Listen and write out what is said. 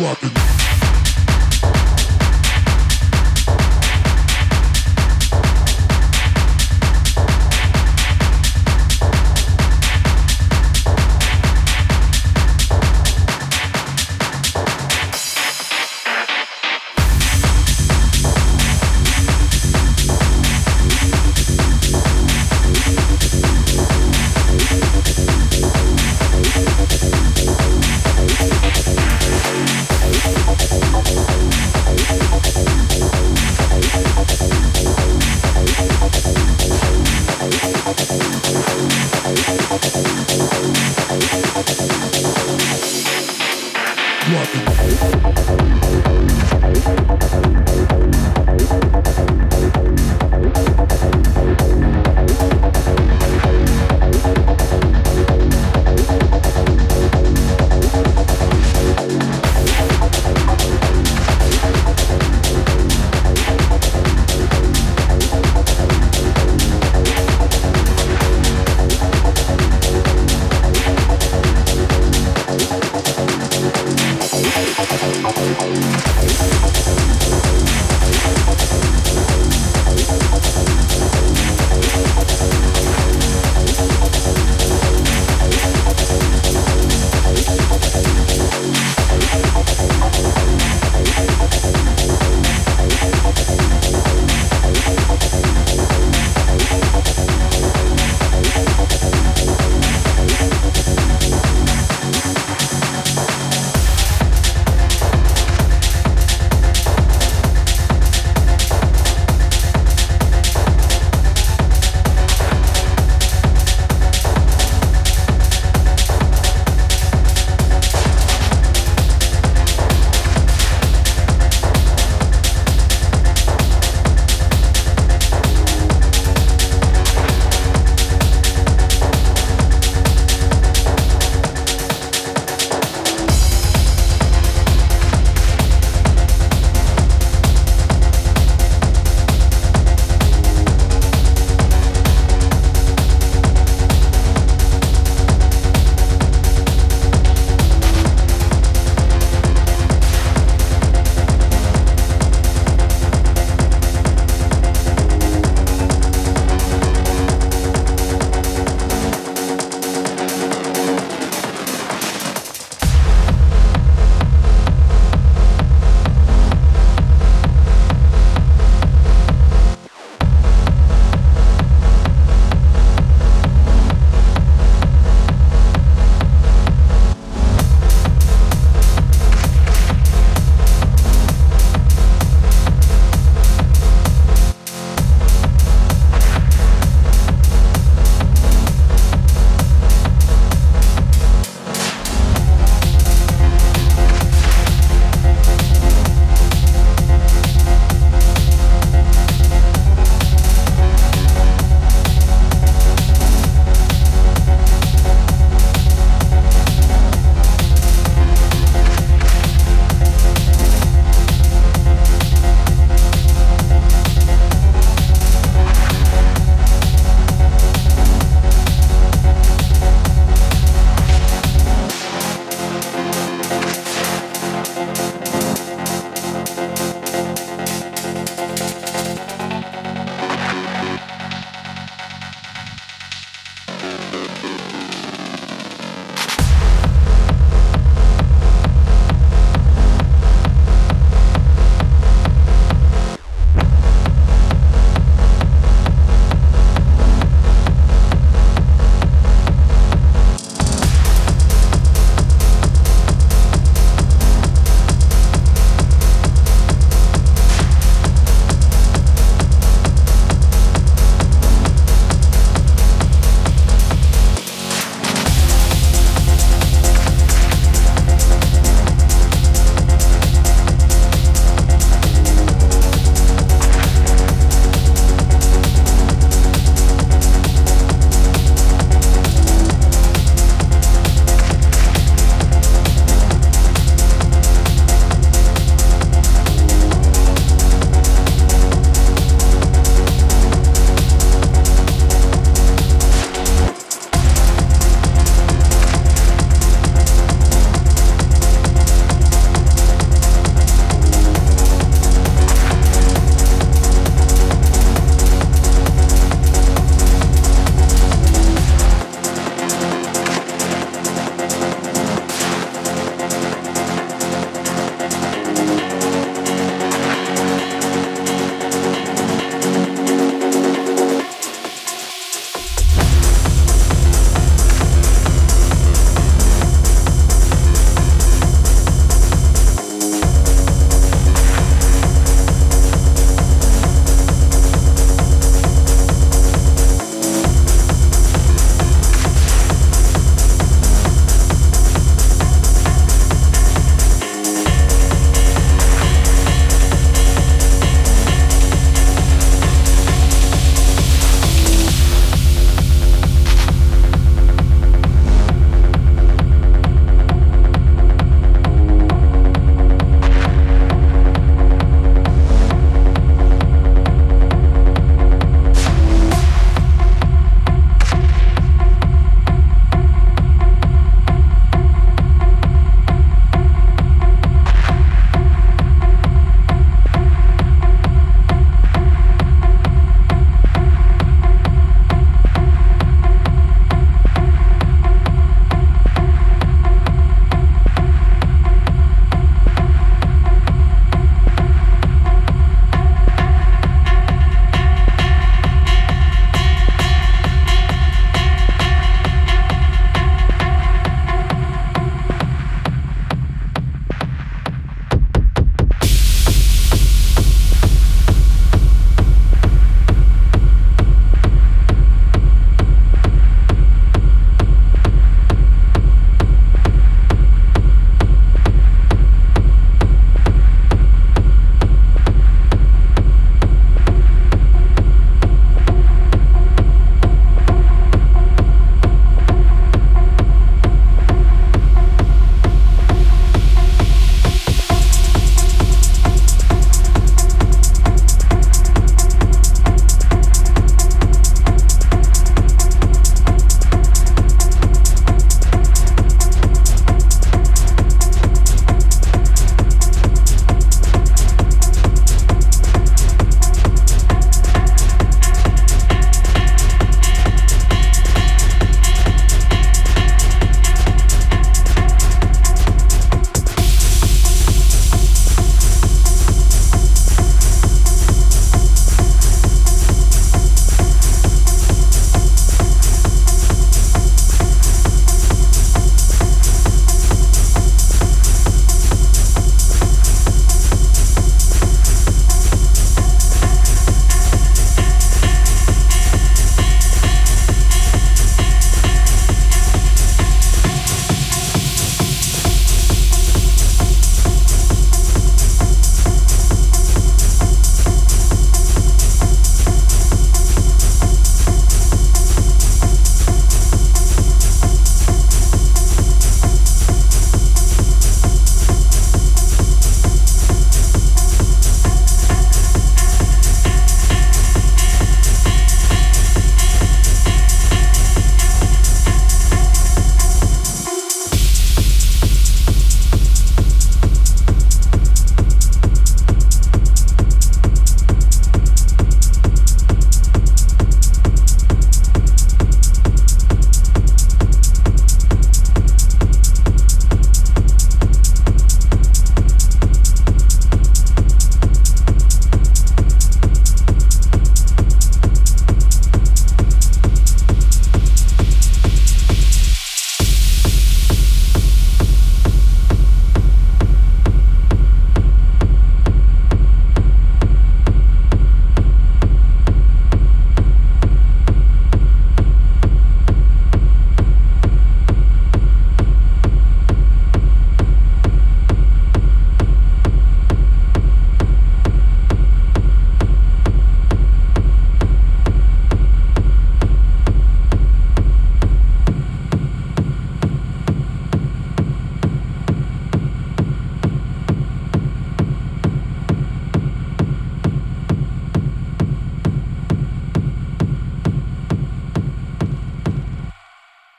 rockin'.